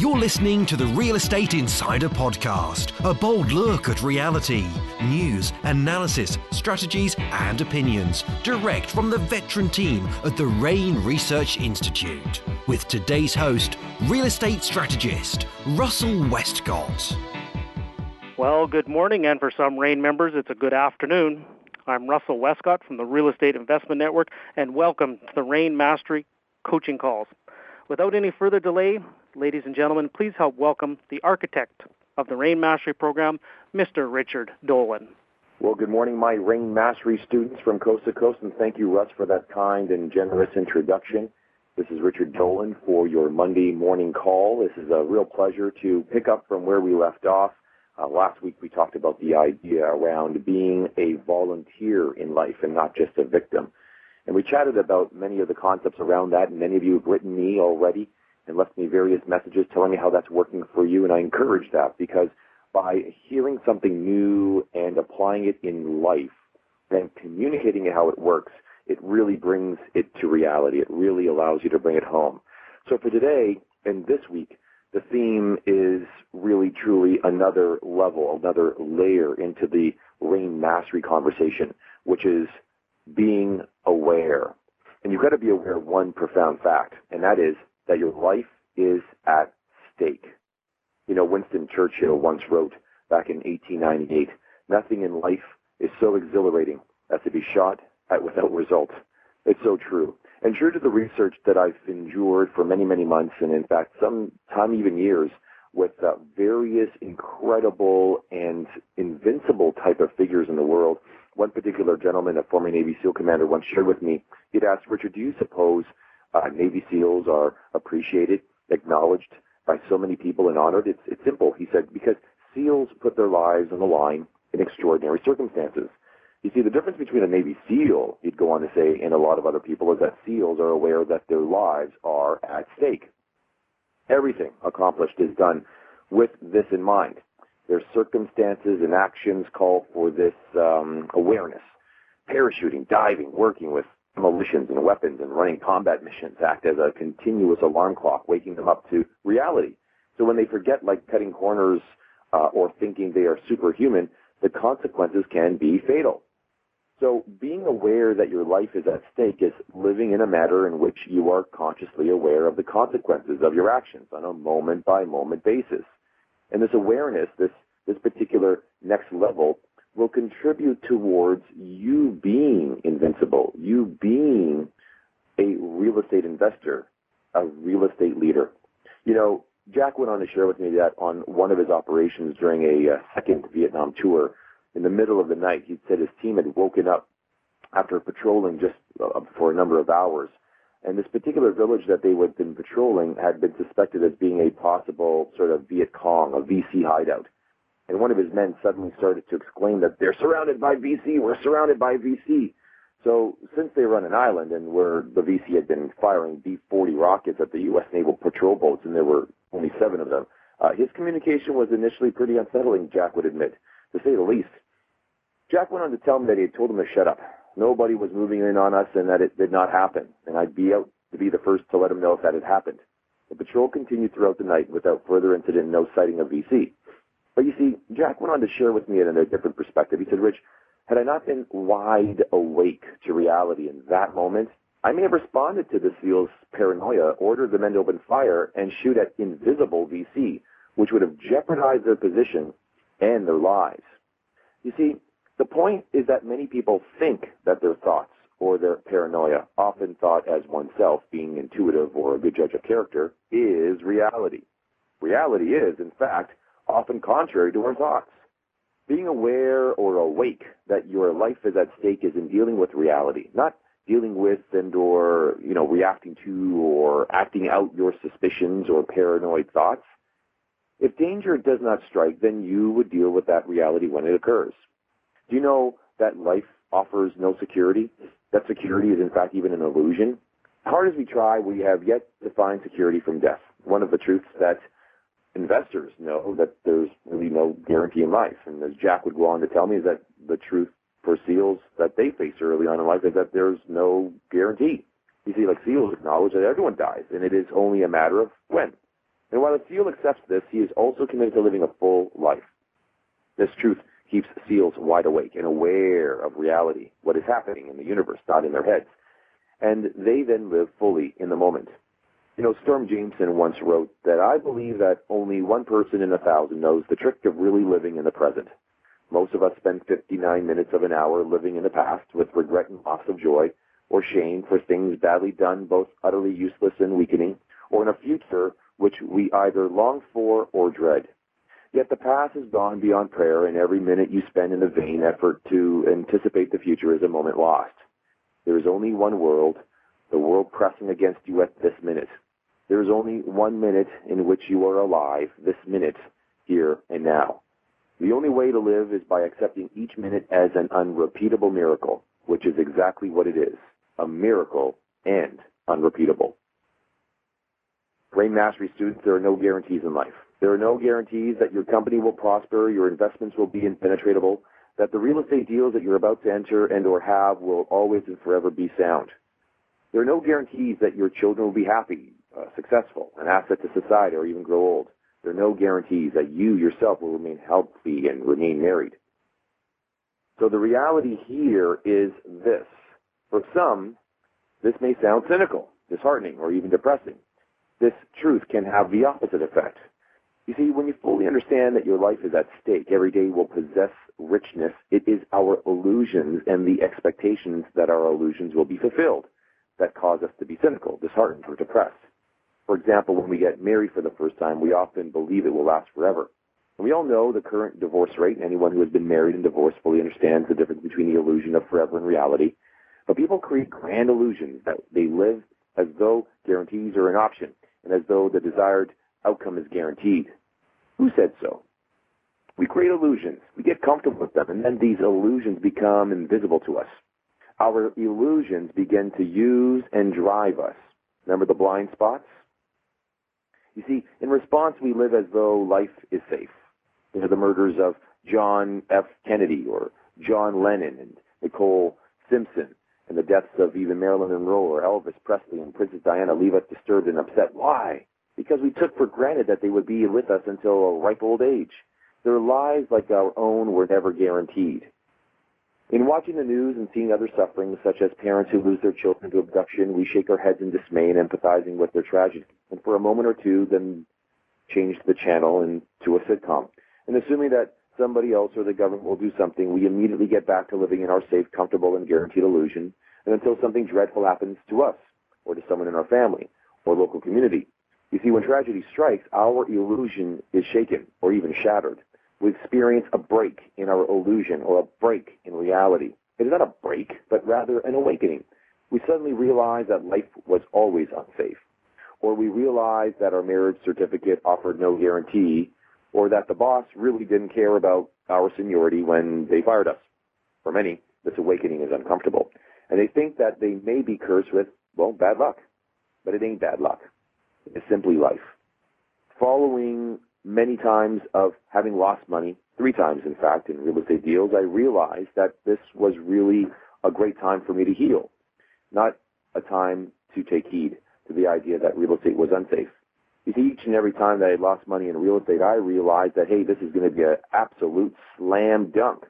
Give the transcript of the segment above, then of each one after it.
You're listening to the Real Estate Insider Podcast, a bold look at reality, news, analysis, strategies, and opinions, direct from the veteran team at the REIN Research Institute. With today's host, real estate strategist Russell Westcott. Well, good morning, and for some REIN members, it's a good afternoon. I'm Russell Westcott from the Real Estate Investment Network, and welcome to the REIN Mastery Coaching Calls. Without any further delay, ladies and gentlemen, please help welcome the architect of the REIN Mastery Program, Mr. Richard Dolan. Well, good morning, my REIN Mastery students from coast to coast, and thank you, Russ, for that kind and generous introduction. This is Richard Dolan for your Monday morning call. This is a real pleasure to pick up from where we left off. Uh, last week we talked about the idea around being a volunteer in life and not just a victim. And we chatted about many of the concepts around that, and many of you have written me already and left me various messages telling me how that's working for you. And I encourage that because by hearing something new and applying it in life and communicating how it works, it really brings it to reality. It really allows you to bring it home. So for today and this week, the theme is really truly another level, another layer into the REIN mastery conversation, which is being aware. And you've got to be aware of one profound fact, and that is that your life is at stake. You know, Winston Churchill once wrote back in 1898, nothing in life is so exhilarating as to be shot at without result. It's so true. And true to the research that I've endured for many, many months, and in fact, some time even years, with uh, various incredible and invincible type of figures in the world, one particular gentleman, a former Navy SEAL commander, once shared with me, he'd asked, Richard, do you suppose uh, Navy SEALs are appreciated, acknowledged by so many people and honored? It's, it's simple. He said, because SEALs put their lives on the line in extraordinary circumstances. You see, the difference between a Navy SEAL, he'd go on to say, and a lot of other people, is that SEALs are aware that their lives are at stake. Everything accomplished is done with this in mind. Their circumstances and actions call for this um, awareness. Parachuting, diving, working with demolitions and weapons and running combat missions act as a continuous alarm clock, waking them up to reality. So when they forget, like cutting corners uh, or thinking they are superhuman, the consequences can be fatal. So being aware that your life is at stake is living in a manner in which you are consciously aware of the consequences of your actions on a moment by moment basis. And this awareness, this, this particular next level, will contribute towards you being invincible, you being a real estate investor, a real estate leader. You know, Jack went on to share with me that on one of his operations during a uh, second Vietnam tour, in the middle of the night, he said his team had woken up after patrolling just uh, for a number of hours and this particular village that they had been patrolling had been suspected as being a possible sort of Viet Cong, a VC hideout. And one of his men suddenly started to exclaim that they're surrounded by VC, we're surrounded by VC. So since they on an island and where the VC had been firing B-40 rockets at the U.S. naval patrol boats, and there were only seven of them, uh, his communication was initially pretty unsettling, Jack would admit, to say the least. Jack went on to tell me that he had told him to shut up, nobody was moving in on us and that it did not happen. And I'd be out to be the first to let him know if that had happened. The patrol continued throughout the night without further incident, no sighting of VC. But you see, Jack went on to share with me in a different perspective. He said, Rich, had I not been wide awake to reality in that moment, I may have responded to the SEAL's paranoia, ordered the men to open fire, and shoot at invisible VC, which would have jeopardized their position and their lives. You see, the point is that many people think that their thoughts or their paranoia, often thought as oneself being intuitive or a good judge of character, is reality. Reality is, in fact, often contrary to our thoughts. Being aware or awake that your life is at stake is in dealing with reality, not dealing with and or, you know, reacting to or acting out your suspicions or paranoid thoughts. If danger does not strike, then you would deal with that reality when it occurs. Do you know that life offers no security? That security is, in fact, even an illusion? Hard as we try, we have yet to find security from death. One of the truths that investors know that there's really no guarantee in life. And as Jack would go on to tell me, is that the truth for SEALs that they face early on in life is that there's no guarantee. You see, like SEALs acknowledge that everyone dies, and it is only a matter of when. And while a seal accepts this, he is also committed to living a full life. This truth keeps seals wide awake and aware of reality, what is happening in the universe, not in their heads. And they then live fully in the moment. You know, Storm Jameson once wrote that I believe that only one person in a thousand knows the trick of really living in the present. Most of us spend 59 minutes of an hour living in the past with regret and loss of joy or shame for things badly done, both utterly useless and weakening, or in a future which we either long for or dread. Yet the past is gone beyond prayer, and every minute you spend in a vain effort to anticipate the future is a moment lost. There is only one world, the world pressing against you at this minute. There is only one minute in which you are alive, this minute, here and now. The only way to live is by accepting each minute as an unrepeatable miracle, which is exactly what it is a miracle and unrepeatable. REIN Mastery students, there are no guarantees in life. There are no guarantees that your company will prosper, your investments will be impenetrable, that the real estate deals that you're about to enter and or have will always and forever be sound. There are no guarantees that your children will be happy, uh, successful, an asset to society, or even grow old. There are no guarantees that you yourself will remain healthy and remain married. So the reality here is this. For some, this may sound cynical, disheartening, or even depressing. This truth can have the opposite effect. You see, when you fully understand that your life is at stake, every day will possess richness, it is our illusions and the expectations that our illusions will be fulfilled that cause us to be cynical, disheartened, or depressed. For example, when we get married for the first time, we often believe it will last forever. And we all know the current divorce rate. And anyone who has been married and divorced fully understands the difference between the illusion of forever and reality. But people create grand illusions that they live as though guarantees are an option and as though the desired outcome is guaranteed. Who said so? We create illusions. We get comfortable with them, and then these illusions become invisible to us. Our illusions begin to use and drive us. Remember the blind spots? You see, in response, we live as though life is safe. You know, the murders of John F. Kennedy or John Lennon and Nicole Simpson and the deaths of even Marilyn Monroe or Elvis Presley and Princess Diana leave us disturbed and upset. Why? because we took for granted that they would be with us until a ripe old age. Their lives, like our own, were never guaranteed. In watching the news and seeing other sufferings, such as parents who lose their children to abduction, we shake our heads in dismay and empathizing with their tragedy. And for a moment or two, then change the channel into a sitcom. And assuming that somebody else or the government will do something, we immediately get back to living in our safe, comfortable, and guaranteed illusion, and until something dreadful happens to us, or to someone in our family, or local community. You see, when tragedy strikes, our illusion is shaken or even shattered. We experience a break in our illusion or a break in reality. It is not a break, but rather an awakening. We suddenly realize that life was always unsafe. Or we realize that our marriage certificate offered no guarantee, or that the boss really didn't care about our seniority when they fired us. For many, this awakening is uncomfortable. And they think that they may be cursed with, well, bad luck. But it ain't bad luck It's simply life. Following many times of having lost money, three times in fact, in real estate deals, I realized that this was really a great time for me to heal, not a time to take heed to the idea that real estate was unsafe. You see, each and every time that I lost money in real estate, I realized that, hey, this is going to be an absolute slam dunk.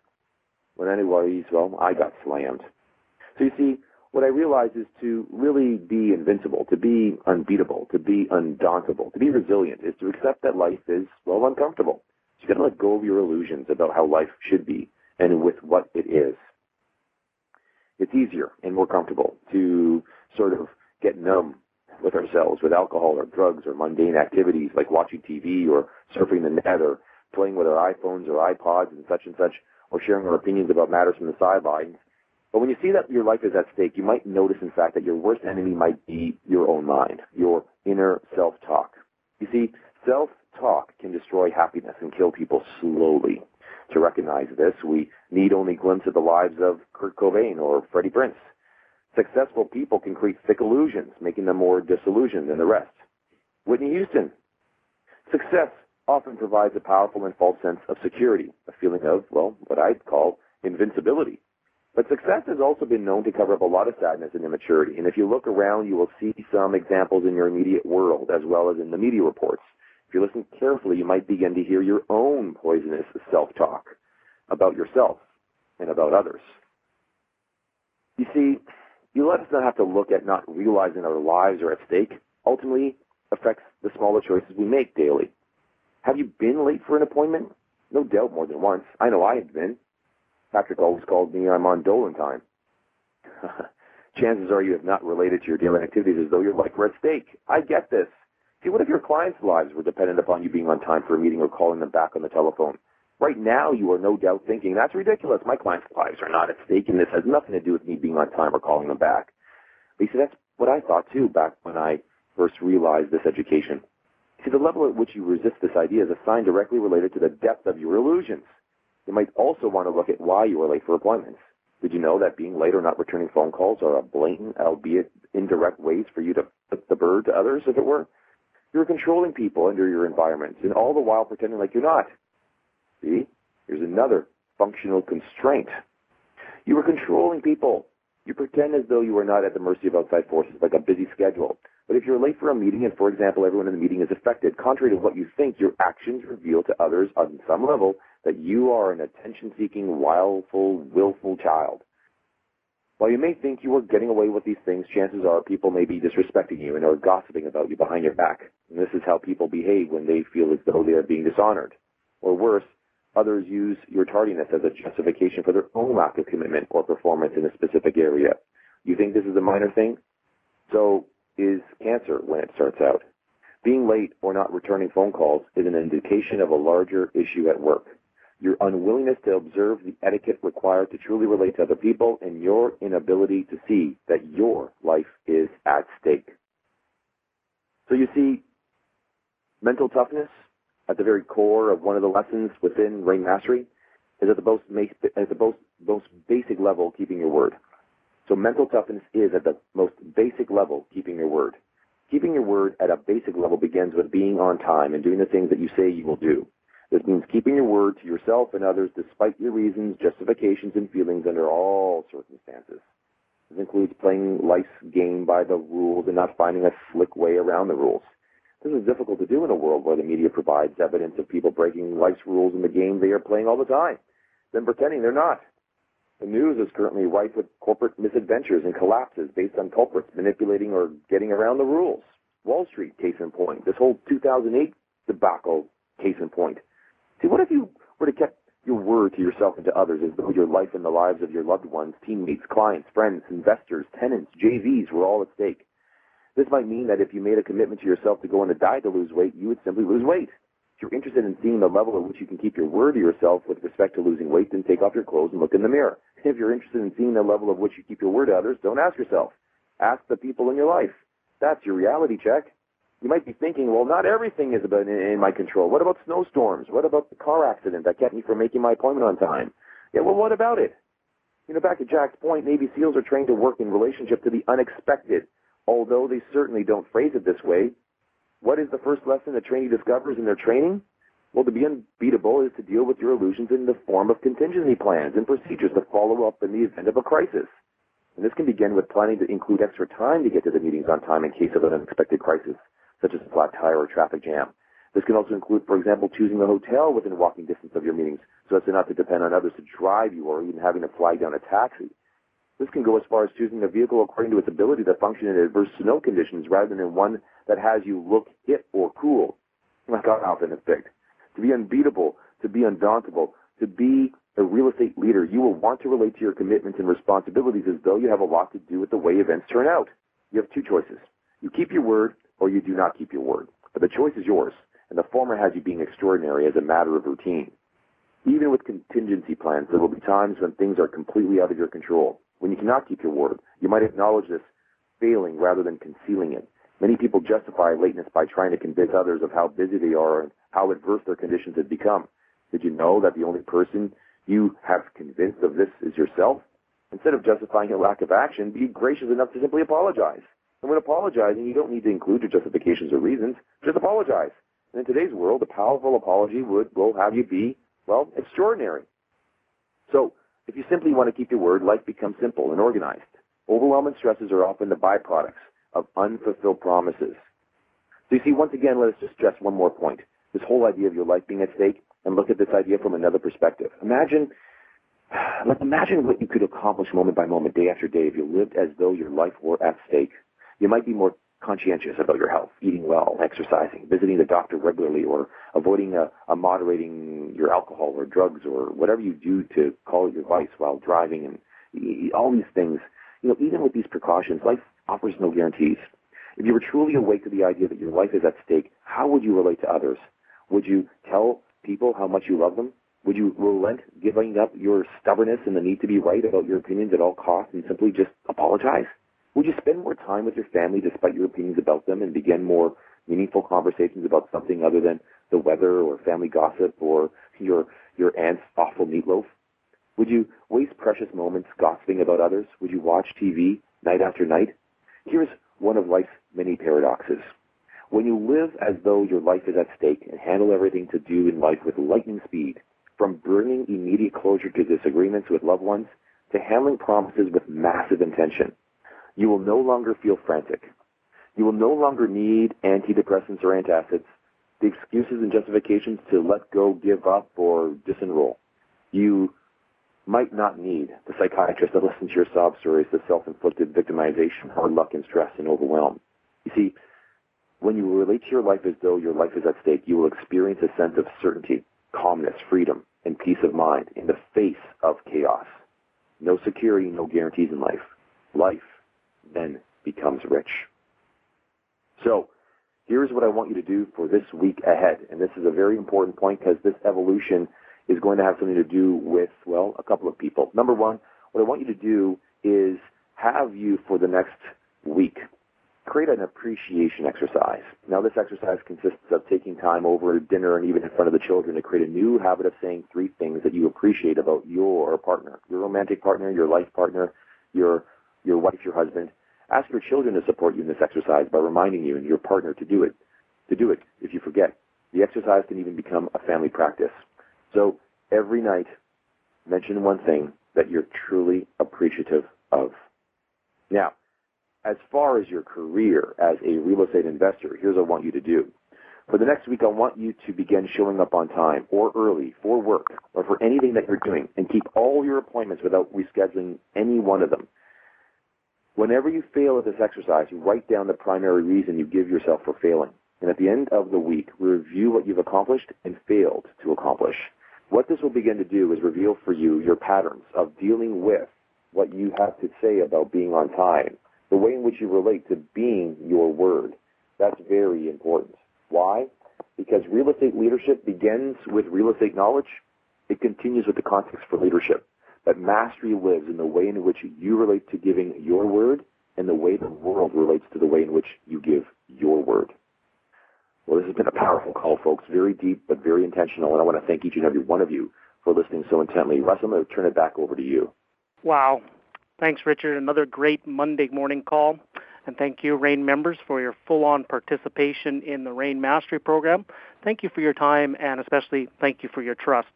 When anybody's, well, I got slammed. So you see, what I realized is to really be invincible, to be unbeatable, to be undauntable, to be resilient, is to accept that life is, well, uncomfortable. So you got to let go of your illusions about how life should be and with what it is. It's easier and more comfortable to sort of get numb with ourselves with alcohol or drugs or mundane activities like watching TV or surfing the net or playing with our iPhones or iPods and such and such or sharing our opinions about matters from the sidelines but when you see that your life is at stake, you might notice, in fact, that your worst enemy might be your own mind, your inner self-talk. You see, self-talk can destroy happiness and kill people slowly. To recognize this, we need only glimpse at the lives of Kurt Cobain or Freddie Prinze. Successful people can create thick illusions, making them more disillusioned than the rest. Whitney Houston. Success often provides a powerful and false sense of security, a feeling of, well, what I'd call invincibility. But success has also been known to cover up a lot of sadness and immaturity. And if you look around, you will see some examples in your immediate world as well as in the media reports. If you listen carefully, you might begin to hear your own poisonous self-talk about yourself and about others. You see, you let us not have to look at not realizing our lives are at stake ultimately affects the smaller choices we make daily. Have you been late for an appointment? No doubt more than once. I know I have been. Patrick always called me I'm on Dolan time. Chances are you have not related to your daily activities as though your life were at stake. I get this. See, what if your clients' lives were dependent upon you being on time for a meeting or calling them back on the telephone? Right now, you are no doubt thinking, that's ridiculous. My clients' lives are not at stake, and this has nothing to do with me being on time or calling them back. But you see, that's what I thought too back when I first realized this education. See, the level at which you resist this idea is a sign directly related to the depth of your illusions. You might also want to look at why you are late for appointments. Did you know that being late or not returning phone calls are a blatant, albeit indirect ways for you to flip the bird to others, if it were? You're controlling people under your environment, and all the while pretending like you're not. See? Here's another functional constraint. You are controlling people. You pretend as though you are not at the mercy of outside forces, like a busy schedule. But if you're late for a meeting and, for example, everyone in the meeting is affected, contrary to what you think, your actions reveal to others on some level that you are an attention-seeking, wileful, willful child. While you may think you are getting away with these things, chances are people may be disrespecting you and are gossiping about you behind your back. And this is how people behave when they feel as though they are being dishonored. Or worse, others use your tardiness as a justification for their own lack of commitment or performance in a specific area. You think this is a minor thing? So is cancer when it starts out. Being late or not returning phone calls is an indication of a larger issue at work. Your unwillingness to observe the etiquette required to truly relate to other people and your inability to see that your life is at stake. So you see, mental toughness at the very core of one of the lessons within REIN Mastery is at the most, at the most, most basic level keeping your word. So mental toughness is at the most basic level keeping your word. Keeping your word at a basic level begins with being on time and doing the things that you say you will do. This means keeping your word to yourself and others despite your reasons, justifications, and feelings under all circumstances. This includes playing life's game by the rules and not finding a slick way around the rules. This is difficult to do in a world where the media provides evidence of people breaking life's rules in the game they are playing all the time, then pretending they're not. The news is currently rife with corporate misadventures and collapses based on culprits manipulating or getting around the rules. Wall Street, case in point. This whole 2008 debacle, case in point. See, what if you were to keep your word to yourself and to others as though your life and the lives of your loved ones, teammates, clients, friends, investors, tenants, JVs were all at stake? This might mean that if you made a commitment to yourself to go on a diet to lose weight, you would simply lose weight. If you're interested in seeing the level at which you can keep your word to yourself with respect to losing weight, then take off your clothes and look in the mirror. If you're interested in seeing the level of which you keep your word to others, don't ask yourself. Ask the people in your life. That's your reality check. You might be thinking, well, not everything is about in, my control. What about snowstorms? What about the car accident that kept me from making my appointment on time? Yeah, well, what about it? You know, back to Jack's point, Navy SEALs are trained to work in relationship to the unexpected, although they certainly don't phrase it this way. What is the first lesson a trainee discovers in their training? Well, to be unbeatable is to deal with your illusions in the form of contingency plans and procedures to follow up in the event of a crisis. And this can begin with planning to include extra time to get to the meetings on time in case of an unexpected crisis, such as a flat tire or traffic jam. This can also include, for example, choosing a hotel within walking distance of your meetings so as to not to depend on others to drive you or even having to flag down a taxi. This can go as far as choosing a vehicle according to its ability to function in adverse snow conditions rather than one that has you look hip or cool, like our outfit is picked. To be unbeatable, to be undauntable, to be a real estate leader, you will want to relate to your commitments and responsibilities as though you have a lot to do with the way events turn out. You have two choices. You keep your word or you do not keep your word. But the choice is yours, and the former has you being extraordinary as a matter of routine. Even with contingency plans, there will be times when things are completely out of your control. When you cannot keep your word, you might acknowledge this failing rather than concealing it. Many people justify lateness by trying to convince others of how busy they are and how adverse their conditions have become. Did you know that the only person you have convinced of this is yourself? Instead of justifying your lack of action, be gracious enough to simply apologize. And when apologizing, you don't need to include your justifications or reasons. Just apologize. And in today's world, a powerful apology would will have you be, well, extraordinary. So if you simply want to keep your word, life becomes simple and organized. Overwhelming stresses are often the byproducts of unfulfilled promises. So you see, once again, let us just stress one more point. This whole idea of your life being at stake, and look at this idea from another perspective. Imagine, like imagine what you could accomplish moment by moment, day after day, if you lived as though your life were at stake. You might be more conscientious about your health, eating well, exercising, visiting the doctor regularly, or avoiding a, a moderating your alcohol or drugs or whatever you do to call your vice while driving and all these things. You know, even with these precautions, life offers no guarantees. If you were truly awake to the idea that your life is at stake, how would you relate to others? Would you tell people how much you love them? Would you relent giving up your stubbornness and the need to be right about your opinions at all costs and simply just apologize? Would you spend more time with your family despite your opinions about them and begin more meaningful conversations about something other than the weather or family gossip or your your aunt's awful meatloaf? Would you waste precious moments gossiping about others? Would you watch TV night after night? Here's one of life's many paradoxes. When you live as though your life is at stake and handle everything to do in life with lightning speed, from bringing immediate closure to disagreements with loved ones to handling promises with massive intention, you will no longer feel frantic. You will no longer need antidepressants or antacids, the excuses and justifications to let go, give up, or disenroll. You might not need the psychiatrist that listens to your sob stories, the self-inflicted victimization, hard luck, and stress and overwhelm. You see, when you relate to your life as though your life is at stake, you will experience a sense of certainty, calmness, freedom, and peace of mind in the face of chaos. No security, no guarantees in life. Life then becomes rich. So, here's what I want you to do for this week ahead. And this is a very important point because this evolution is going to have something to do with, well, a couple of people. Number one, what I want you to do is have you for the next week create an appreciation exercise. Now, this exercise consists of taking time over dinner and even in front of the children to create a new habit of saying three things that you appreciate about your partner, your romantic partner, your life partner, your your wife, your husband. Ask your children to support you in this exercise by reminding you and your partner to do it. To do it if you forget. The exercise can even become a family practice. So every night, mention one thing that you're truly appreciative of. Now, as far as your career as a real estate investor, here's what I want you to do. For the next week, I want you to begin showing up on time or early for work or for anything that you're doing and keep all your appointments without rescheduling any one of them. Whenever you fail at this exercise, you write down the primary reason you give yourself for failing. And at the end of the week, review what you've accomplished and failed to accomplish. What this will begin to do is reveal for you your patterns of dealing with what you have to say about being on time the way in which you relate to being your word. That's very important. Why? Because real estate leadership begins with real estate knowledge. It continues with the context for leadership. But mastery lives in the way in which you relate to giving your word and the way the world relates to the way in which you give your word. Well, this has been a powerful call, folks. Very deep, but very intentional. And I want to thank each and every one of you for listening so intently. Russ, I'm going to turn it back over to you. Wow. Thanks, Richard. Another great Monday morning call. And thank you, REIN members, for your full on participation in the REIN Mastery Program. Thank you for your time, and especially thank you for your trust.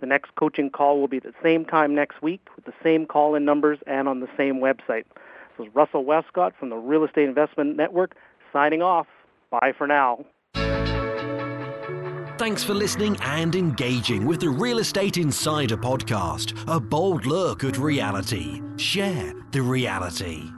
The next coaching call will be at the same time next week with the same call in numbers and on the same website. This is Russell Westcott from the Real Estate Investment Network signing off. Bye for now. Thanks for listening and engaging with the Real Estate Insider podcast, a bold look at reality. Share the reality.